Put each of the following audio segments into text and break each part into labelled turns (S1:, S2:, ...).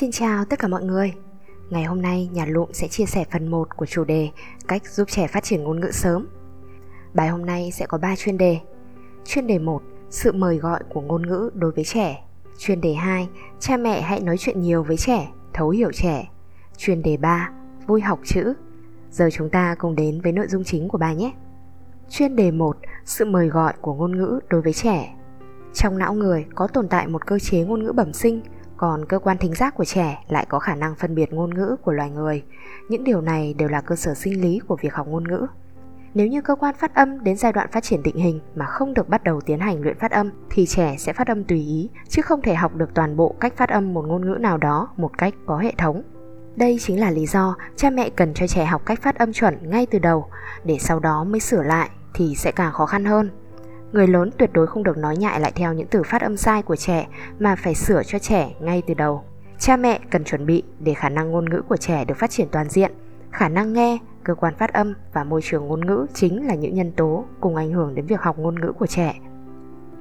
S1: Xin chào tất cả mọi người. Ngày hôm nay nhà lụm sẽ chia sẻ phần 1 của chủ đề Cách giúp trẻ phát triển ngôn ngữ sớm. Bài hôm nay sẽ có 3 chuyên đề. Chuyên đề 1, sự mời gọi của ngôn ngữ đối với trẻ. Chuyên đề 2, cha mẹ hãy nói chuyện nhiều với trẻ, thấu hiểu trẻ. Chuyên đề 3, vui học chữ. Giờ chúng ta cùng đến với nội dung chính của bài nhé. Chuyên đề 1, sự mời gọi của ngôn ngữ đối với trẻ. Trong não người có tồn tại một cơ chế ngôn ngữ bẩm sinh – còn cơ quan thính giác của trẻ lại có khả năng phân biệt ngôn ngữ của loài người. Những điều này đều là cơ sở sinh lý của việc học ngôn ngữ. Nếu như cơ quan phát âm đến giai đoạn phát triển định hình mà không được bắt đầu tiến hành luyện phát âm, thì trẻ sẽ phát âm tùy ý, chứ không thể học được toàn bộ cách phát âm một ngôn ngữ nào đó một cách có hệ thống. Đây chính là lý do cha mẹ cần cho trẻ học cách phát âm chuẩn ngay từ đầu để sau đó mới sửa lại thì sẽ càng khó khăn hơn. Người lớn tuyệt đối không được nói nhại lại theo những từ phát âm sai của trẻ mà phải sửa cho trẻ ngay từ đầu. Cha mẹ cần chuẩn bị để khả năng ngôn ngữ của trẻ được phát triển toàn diện. Khả năng nghe, cơ quan phát âm và môi trường ngôn ngữ chính là những nhân tố cùng ảnh hưởng đến việc học ngôn ngữ của trẻ.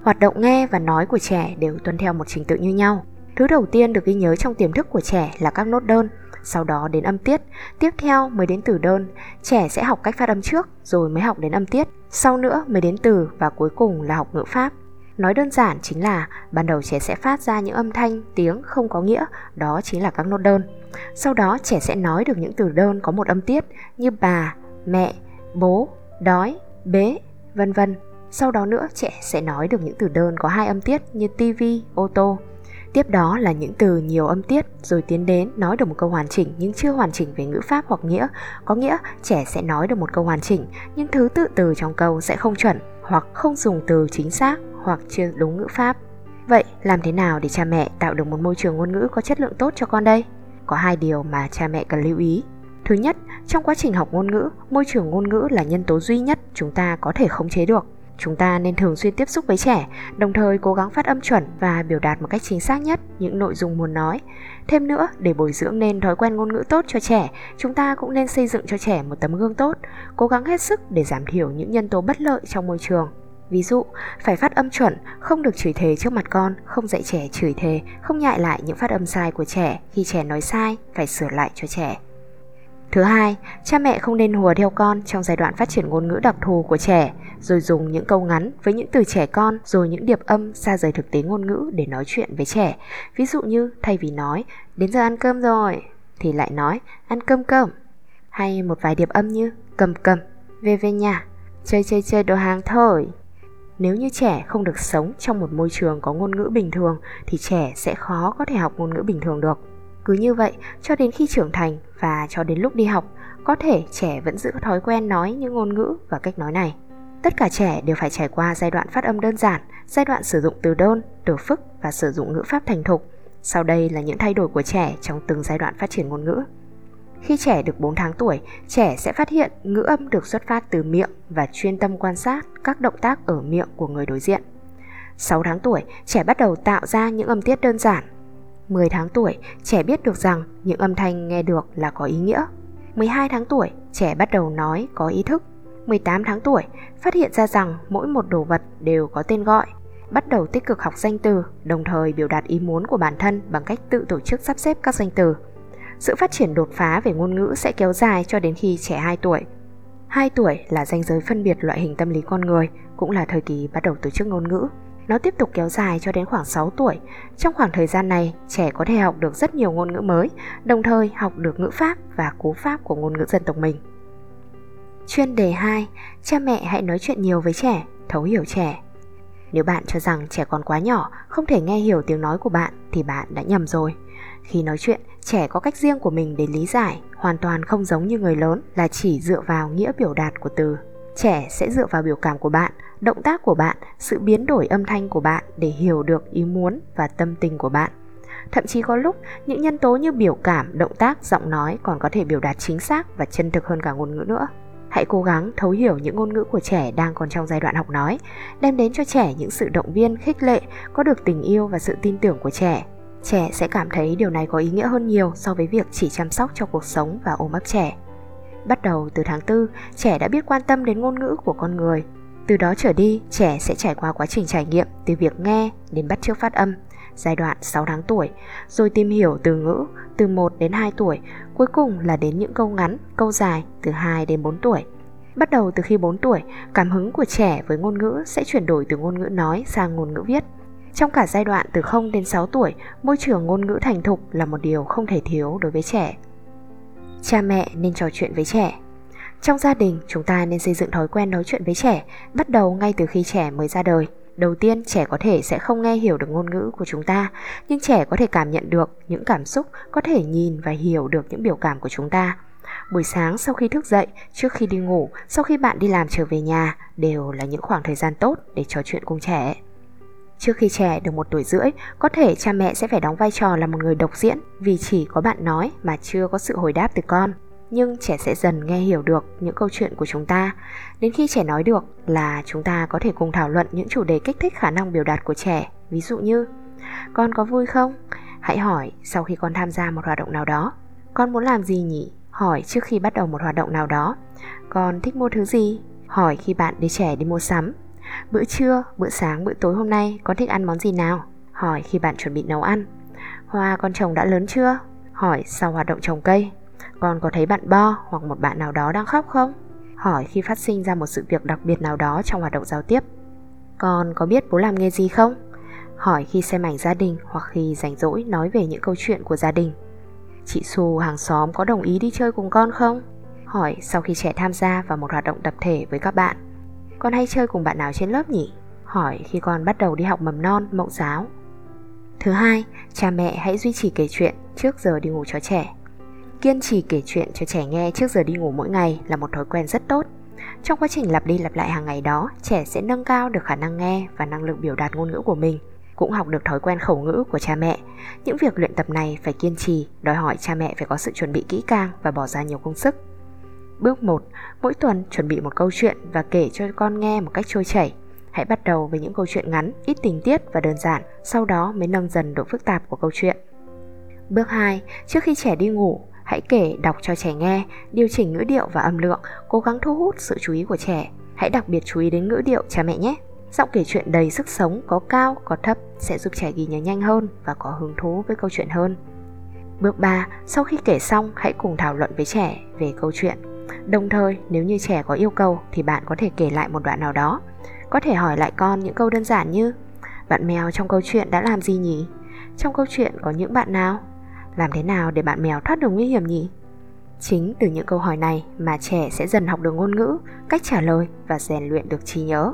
S1: Hoạt động nghe và nói của trẻ đều tuân theo một trình tự như nhau. Thứ đầu tiên được ghi nhớ trong tiềm thức của trẻ là các nốt đơn, sau đó đến âm tiết, tiếp theo mới đến từ đơn. Trẻ sẽ học cách phát âm trước rồi mới học đến âm tiết, sau nữa mới đến từ và cuối cùng là học ngữ pháp. Nói đơn giản chính là ban đầu trẻ sẽ phát ra những âm thanh, tiếng không có nghĩa, đó chính là các nốt đơn. Sau đó trẻ sẽ nói được những từ đơn có một âm tiết như bà, mẹ, bố, đói, bế, vân vân. Sau đó nữa trẻ sẽ nói được những từ đơn có hai âm tiết như tivi, ô tô. Tiếp đó là những từ nhiều âm tiết rồi tiến đến nói được một câu hoàn chỉnh nhưng chưa hoàn chỉnh về ngữ pháp hoặc nghĩa. Có nghĩa trẻ sẽ nói được một câu hoàn chỉnh nhưng thứ tự từ trong câu sẽ không chuẩn hoặc không dùng từ chính xác hoặc chưa đúng ngữ pháp. Vậy làm thế nào để cha mẹ tạo được một môi trường ngôn ngữ có chất lượng tốt cho con đây? Có hai điều mà cha mẹ cần lưu ý. Thứ nhất, trong quá trình học ngôn ngữ, môi trường ngôn ngữ là nhân tố duy nhất chúng ta có thể khống chế được. Chúng ta nên thường xuyên tiếp xúc với trẻ, đồng thời cố gắng phát âm chuẩn và biểu đạt một cách chính xác nhất những nội dung muốn nói. Thêm nữa, để bồi dưỡng nên thói quen ngôn ngữ tốt cho trẻ, chúng ta cũng nên xây dựng cho trẻ một tấm gương tốt, cố gắng hết sức để giảm thiểu những nhân tố bất lợi trong môi trường. Ví dụ, phải phát âm chuẩn, không được chửi thề trước mặt con, không dạy trẻ chửi thề, không nhại lại những phát âm sai của trẻ, khi trẻ nói sai, phải sửa lại cho trẻ. Thứ hai, cha mẹ không nên hùa theo con trong giai đoạn phát triển ngôn ngữ đặc thù của trẻ, rồi dùng những câu ngắn với những từ trẻ con rồi những điệp âm xa rời thực tế ngôn ngữ để nói chuyện với trẻ. Ví dụ như thay vì nói đến giờ ăn cơm rồi thì lại nói ăn cơm cơm. Hay một vài điệp âm như cầm cầm, về về nhà, chơi chơi chơi đồ hàng thôi. Nếu như trẻ không được sống trong một môi trường có ngôn ngữ bình thường thì trẻ sẽ khó có thể học ngôn ngữ bình thường được. Cứ như vậy cho đến khi trưởng thành và cho đến lúc đi học, có thể trẻ vẫn giữ thói quen nói những ngôn ngữ và cách nói này. Tất cả trẻ đều phải trải qua giai đoạn phát âm đơn giản, giai đoạn sử dụng từ đơn, từ phức và sử dụng ngữ pháp thành thục. Sau đây là những thay đổi của trẻ trong từng giai đoạn phát triển ngôn ngữ. Khi trẻ được 4 tháng tuổi, trẻ sẽ phát hiện ngữ âm được xuất phát từ miệng và chuyên tâm quan sát các động tác ở miệng của người đối diện. 6 tháng tuổi, trẻ bắt đầu tạo ra những âm tiết đơn giản 10 tháng tuổi, trẻ biết được rằng những âm thanh nghe được là có ý nghĩa. 12 tháng tuổi, trẻ bắt đầu nói có ý thức. 18 tháng tuổi, phát hiện ra rằng mỗi một đồ vật đều có tên gọi. Bắt đầu tích cực học danh từ, đồng thời biểu đạt ý muốn của bản thân bằng cách tự tổ chức sắp xếp các danh từ. Sự phát triển đột phá về ngôn ngữ sẽ kéo dài cho đến khi trẻ 2 tuổi. 2 tuổi là ranh giới phân biệt loại hình tâm lý con người, cũng là thời kỳ bắt đầu tổ chức ngôn ngữ. Nó tiếp tục kéo dài cho đến khoảng 6 tuổi. Trong khoảng thời gian này, trẻ có thể học được rất nhiều ngôn ngữ mới, đồng thời học được ngữ pháp và cú pháp của ngôn ngữ dân tộc mình. Chuyên đề 2, cha mẹ hãy nói chuyện nhiều với trẻ, thấu hiểu trẻ. Nếu bạn cho rằng trẻ còn quá nhỏ, không thể nghe hiểu tiếng nói của bạn thì bạn đã nhầm rồi. Khi nói chuyện, trẻ có cách riêng của mình để lý giải, hoàn toàn không giống như người lớn là chỉ dựa vào nghĩa biểu đạt của từ. Trẻ sẽ dựa vào biểu cảm của bạn, động tác của bạn, sự biến đổi âm thanh của bạn để hiểu được ý muốn và tâm tình của bạn. Thậm chí có lúc, những nhân tố như biểu cảm, động tác, giọng nói còn có thể biểu đạt chính xác và chân thực hơn cả ngôn ngữ nữa. Hãy cố gắng thấu hiểu những ngôn ngữ của trẻ đang còn trong giai đoạn học nói, đem đến cho trẻ những sự động viên, khích lệ, có được tình yêu và sự tin tưởng của trẻ. Trẻ sẽ cảm thấy điều này có ý nghĩa hơn nhiều so với việc chỉ chăm sóc cho cuộc sống và ôm ấp trẻ. Bắt đầu từ tháng 4, trẻ đã biết quan tâm đến ngôn ngữ của con người. Từ đó trở đi, trẻ sẽ trải qua quá trình trải nghiệm từ việc nghe đến bắt chước phát âm. giai đoạn 6 tháng tuổi, rồi tìm hiểu từ ngữ từ 1 đến 2 tuổi, cuối cùng là đến những câu ngắn, câu dài từ 2 đến 4 tuổi. Bắt đầu từ khi 4 tuổi, cảm hứng của trẻ với ngôn ngữ sẽ chuyển đổi từ ngôn ngữ nói sang ngôn ngữ viết. Trong cả giai đoạn từ 0 đến 6 tuổi, môi trường ngôn ngữ thành thục là một điều không thể thiếu đối với trẻ. Cha mẹ nên trò chuyện với trẻ. Trong gia đình, chúng ta nên xây dựng thói quen nói chuyện với trẻ, bắt đầu ngay từ khi trẻ mới ra đời. Đầu tiên, trẻ có thể sẽ không nghe hiểu được ngôn ngữ của chúng ta, nhưng trẻ có thể cảm nhận được những cảm xúc, có thể nhìn và hiểu được những biểu cảm của chúng ta. Buổi sáng sau khi thức dậy, trước khi đi ngủ, sau khi bạn đi làm trở về nhà đều là những khoảng thời gian tốt để trò chuyện cùng trẻ. Trước khi trẻ được một tuổi rưỡi, có thể cha mẹ sẽ phải đóng vai trò là một người độc diễn vì chỉ có bạn nói mà chưa có sự hồi đáp từ con. Nhưng trẻ sẽ dần nghe hiểu được những câu chuyện của chúng ta. Đến khi trẻ nói được là chúng ta có thể cùng thảo luận những chủ đề kích thích khả năng biểu đạt của trẻ. Ví dụ như, con có vui không? Hãy hỏi sau khi con tham gia một hoạt động nào đó. Con muốn làm gì nhỉ? Hỏi trước khi bắt đầu một hoạt động nào đó. Con thích mua thứ gì? Hỏi khi bạn đưa trẻ đi mua sắm Bữa trưa, bữa sáng, bữa tối hôm nay con thích ăn món gì nào? Hỏi khi bạn chuẩn bị nấu ăn. Hoa con trồng đã lớn chưa? Hỏi sau hoạt động trồng cây. Con có thấy bạn bo hoặc một bạn nào đó đang khóc không? Hỏi khi phát sinh ra một sự việc đặc biệt nào đó trong hoạt động giao tiếp. Con có biết bố làm nghề gì không? Hỏi khi xem ảnh gia đình hoặc khi rảnh rỗi nói về những câu chuyện của gia đình. Chị Xu hàng xóm có đồng ý đi chơi cùng con không? Hỏi sau khi trẻ tham gia vào một hoạt động tập thể với các bạn. Con hay chơi cùng bạn nào trên lớp nhỉ? Hỏi khi con bắt đầu đi học mầm non, mẫu giáo. Thứ hai, cha mẹ hãy duy trì kể chuyện trước giờ đi ngủ cho trẻ. Kiên trì kể chuyện cho trẻ nghe trước giờ đi ngủ mỗi ngày là một thói quen rất tốt. Trong quá trình lặp đi lặp lại hàng ngày đó, trẻ sẽ nâng cao được khả năng nghe và năng lực biểu đạt ngôn ngữ của mình, cũng học được thói quen khẩu ngữ của cha mẹ. Những việc luyện tập này phải kiên trì, đòi hỏi cha mẹ phải có sự chuẩn bị kỹ càng và bỏ ra nhiều công sức. Bước 1. Mỗi tuần chuẩn bị một câu chuyện và kể cho con nghe một cách trôi chảy. Hãy bắt đầu với những câu chuyện ngắn, ít tình tiết và đơn giản, sau đó mới nâng dần độ phức tạp của câu chuyện. Bước 2. Trước khi trẻ đi ngủ, hãy kể đọc cho trẻ nghe, điều chỉnh ngữ điệu và âm lượng, cố gắng thu hút sự chú ý của trẻ. Hãy đặc biệt chú ý đến ngữ điệu cha mẹ nhé. Giọng kể chuyện đầy sức sống, có cao, có thấp sẽ giúp trẻ ghi nhớ nhanh hơn và có hứng thú với câu chuyện hơn. Bước 3. Sau khi kể xong, hãy cùng thảo luận với trẻ về câu chuyện Đồng thời, nếu như trẻ có yêu cầu thì bạn có thể kể lại một đoạn nào đó. Có thể hỏi lại con những câu đơn giản như Bạn mèo trong câu chuyện đã làm gì nhỉ? Trong câu chuyện có những bạn nào? Làm thế nào để bạn mèo thoát được nguy hiểm nhỉ? Chính từ những câu hỏi này mà trẻ sẽ dần học được ngôn ngữ, cách trả lời và rèn luyện được trí nhớ.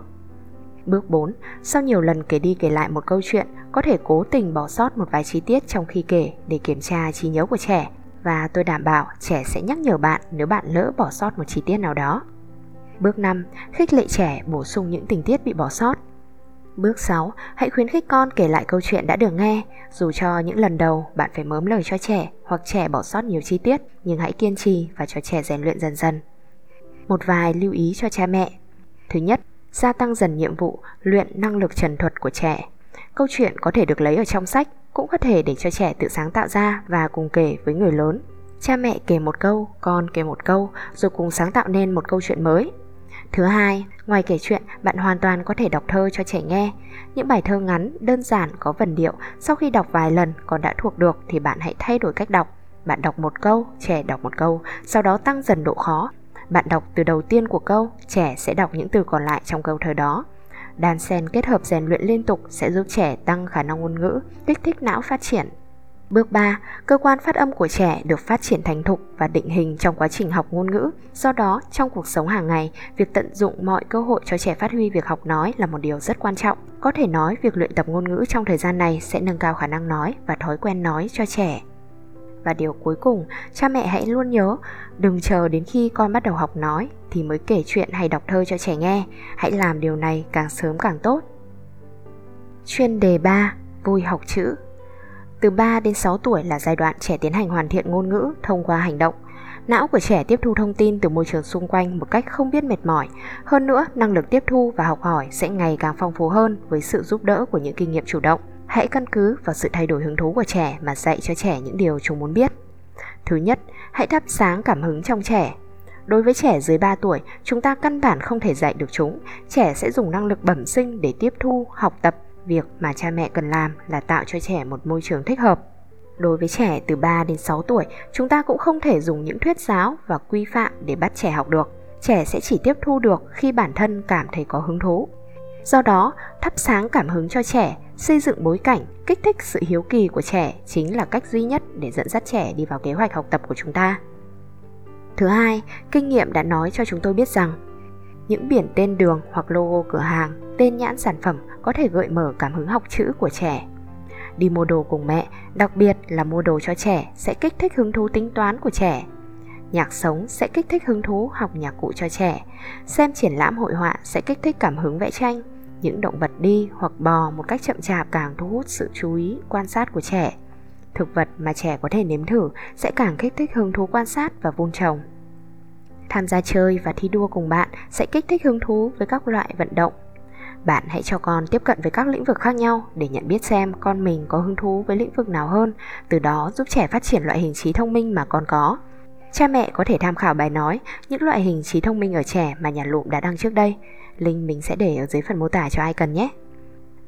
S1: Bước 4. Sau nhiều lần kể đi kể lại một câu chuyện, có thể cố tình bỏ sót một vài chi tiết trong khi kể để kiểm tra trí nhớ của trẻ và tôi đảm bảo trẻ sẽ nhắc nhở bạn nếu bạn lỡ bỏ sót một chi tiết nào đó. Bước 5. Khích lệ trẻ bổ sung những tình tiết bị bỏ sót. Bước 6. Hãy khuyến khích con kể lại câu chuyện đã được nghe, dù cho những lần đầu bạn phải mớm lời cho trẻ hoặc trẻ bỏ sót nhiều chi tiết, nhưng hãy kiên trì và cho trẻ rèn luyện dần dần. Một vài lưu ý cho cha mẹ. Thứ nhất, gia tăng dần nhiệm vụ luyện năng lực trần thuật của trẻ. Câu chuyện có thể được lấy ở trong sách cũng có thể để cho trẻ tự sáng tạo ra và cùng kể với người lớn. Cha mẹ kể một câu, con kể một câu, rồi cùng sáng tạo nên một câu chuyện mới. Thứ hai, ngoài kể chuyện, bạn hoàn toàn có thể đọc thơ cho trẻ nghe. Những bài thơ ngắn, đơn giản, có vần điệu, sau khi đọc vài lần còn đã thuộc được thì bạn hãy thay đổi cách đọc. Bạn đọc một câu, trẻ đọc một câu, sau đó tăng dần độ khó. Bạn đọc từ đầu tiên của câu, trẻ sẽ đọc những từ còn lại trong câu thơ đó. Đan sen kết hợp rèn luyện liên tục sẽ giúp trẻ tăng khả năng ngôn ngữ, kích thích não phát triển. Bước 3. Cơ quan phát âm của trẻ được phát triển thành thục và định hình trong quá trình học ngôn ngữ. Do đó, trong cuộc sống hàng ngày, việc tận dụng mọi cơ hội cho trẻ phát huy việc học nói là một điều rất quan trọng. Có thể nói, việc luyện tập ngôn ngữ trong thời gian này sẽ nâng cao khả năng nói và thói quen nói cho trẻ. Và điều cuối cùng, cha mẹ hãy luôn nhớ, đừng chờ đến khi con bắt đầu học nói thì mới kể chuyện hay đọc thơ cho trẻ nghe. Hãy làm điều này càng sớm càng tốt. Chuyên đề 3. Vui học chữ từ 3 đến 6 tuổi là giai đoạn trẻ tiến hành hoàn thiện ngôn ngữ thông qua hành động. Não của trẻ tiếp thu thông tin từ môi trường xung quanh một cách không biết mệt mỏi. Hơn nữa, năng lực tiếp thu và học hỏi sẽ ngày càng phong phú hơn với sự giúp đỡ của những kinh nghiệm chủ động. Hãy căn cứ vào sự thay đổi hứng thú của trẻ mà dạy cho trẻ những điều chúng muốn biết. Thứ nhất, hãy thắp sáng cảm hứng trong trẻ. Đối với trẻ dưới 3 tuổi, chúng ta căn bản không thể dạy được chúng. Trẻ sẽ dùng năng lực bẩm sinh để tiếp thu, học tập việc mà cha mẹ cần làm là tạo cho trẻ một môi trường thích hợp. Đối với trẻ từ 3 đến 6 tuổi, chúng ta cũng không thể dùng những thuyết giáo và quy phạm để bắt trẻ học được. Trẻ sẽ chỉ tiếp thu được khi bản thân cảm thấy có hứng thú. Do đó, thắp sáng cảm hứng cho trẻ, xây dựng bối cảnh, kích thích sự hiếu kỳ của trẻ chính là cách duy nhất để dẫn dắt trẻ đi vào kế hoạch học tập của chúng ta. Thứ hai, kinh nghiệm đã nói cho chúng tôi biết rằng những biển tên đường hoặc logo cửa hàng, tên nhãn sản phẩm có thể gợi mở cảm hứng học chữ của trẻ. Đi mua đồ cùng mẹ, đặc biệt là mua đồ cho trẻ sẽ kích thích hứng thú tính toán của trẻ. Nhạc sống sẽ kích thích hứng thú học nhạc cụ cho trẻ. Xem triển lãm hội họa sẽ kích thích cảm hứng vẽ tranh. Những động vật đi hoặc bò một cách chậm chạp càng thu hút sự chú ý, quan sát của trẻ. Thực vật mà trẻ có thể nếm thử sẽ càng kích thích hứng thú quan sát và vun trồng. Tham gia chơi và thi đua cùng bạn sẽ kích thích hứng thú với các loại vận động. Bạn hãy cho con tiếp cận với các lĩnh vực khác nhau để nhận biết xem con mình có hứng thú với lĩnh vực nào hơn, từ đó giúp trẻ phát triển loại hình trí thông minh mà con có. Cha mẹ có thể tham khảo bài nói những loại hình trí thông minh ở trẻ mà nhà lụm đã đăng trước đây. Link mình sẽ để ở dưới phần mô tả cho ai cần nhé.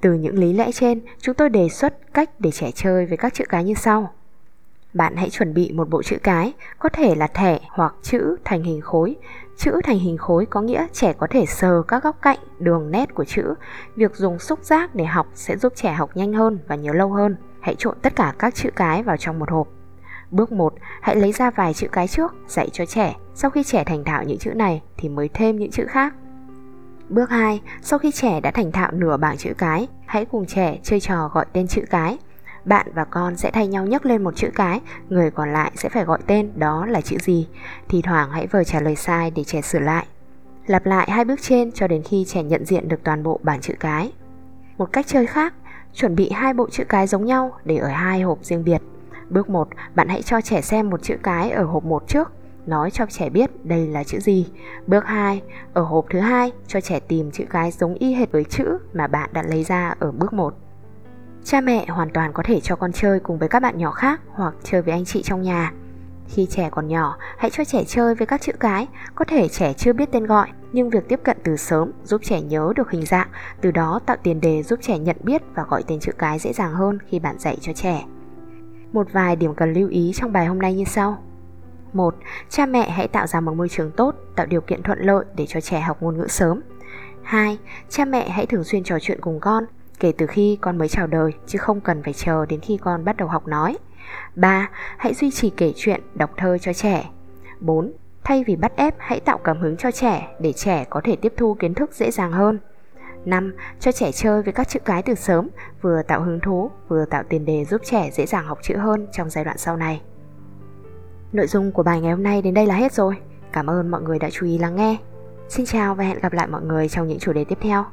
S1: Từ những lý lẽ trên, chúng tôi đề xuất cách để trẻ chơi với các chữ cái như sau. Bạn hãy chuẩn bị một bộ chữ cái, có thể là thẻ hoặc chữ thành hình khối. Chữ thành hình khối có nghĩa trẻ có thể sờ các góc cạnh, đường nét của chữ. Việc dùng xúc giác để học sẽ giúp trẻ học nhanh hơn và nhớ lâu hơn. Hãy trộn tất cả các chữ cái vào trong một hộp. Bước 1, hãy lấy ra vài chữ cái trước, dạy cho trẻ. Sau khi trẻ thành thạo những chữ này thì mới thêm những chữ khác. Bước 2, sau khi trẻ đã thành thạo nửa bảng chữ cái, hãy cùng trẻ chơi trò gọi tên chữ cái. Bạn và con sẽ thay nhau nhắc lên một chữ cái, người còn lại sẽ phải gọi tên đó là chữ gì. Thì thoảng hãy vờ trả lời sai để trẻ sửa lại. Lặp lại hai bước trên cho đến khi trẻ nhận diện được toàn bộ bảng chữ cái. Một cách chơi khác, chuẩn bị hai bộ chữ cái giống nhau để ở hai hộp riêng biệt. Bước 1, bạn hãy cho trẻ xem một chữ cái ở hộp 1 trước, nói cho trẻ biết đây là chữ gì. Bước 2, ở hộp thứ hai cho trẻ tìm chữ cái giống y hệt với chữ mà bạn đã lấy ra ở bước 1. Cha mẹ hoàn toàn có thể cho con chơi cùng với các bạn nhỏ khác hoặc chơi với anh chị trong nhà. Khi trẻ còn nhỏ, hãy cho trẻ chơi với các chữ cái, có thể trẻ chưa biết tên gọi, nhưng việc tiếp cận từ sớm giúp trẻ nhớ được hình dạng, từ đó tạo tiền đề giúp trẻ nhận biết và gọi tên chữ cái dễ dàng hơn khi bạn dạy cho trẻ. Một vài điểm cần lưu ý trong bài hôm nay như sau. 1. Cha mẹ hãy tạo ra một môi trường tốt, tạo điều kiện thuận lợi để cho trẻ học ngôn ngữ sớm. 2. Cha mẹ hãy thường xuyên trò chuyện cùng con, kể từ khi con mới chào đời chứ không cần phải chờ đến khi con bắt đầu học nói. 3. Hãy duy trì kể chuyện, đọc thơ cho trẻ. 4. Thay vì bắt ép, hãy tạo cảm hứng cho trẻ để trẻ có thể tiếp thu kiến thức dễ dàng hơn. 5. Cho trẻ chơi với các chữ cái từ sớm, vừa tạo hứng thú, vừa tạo tiền đề giúp trẻ dễ dàng học chữ hơn trong giai đoạn sau này. Nội dung của bài ngày hôm nay đến đây là hết rồi. Cảm ơn mọi người đã chú ý lắng nghe. Xin chào và hẹn gặp lại mọi người trong những chủ đề tiếp theo.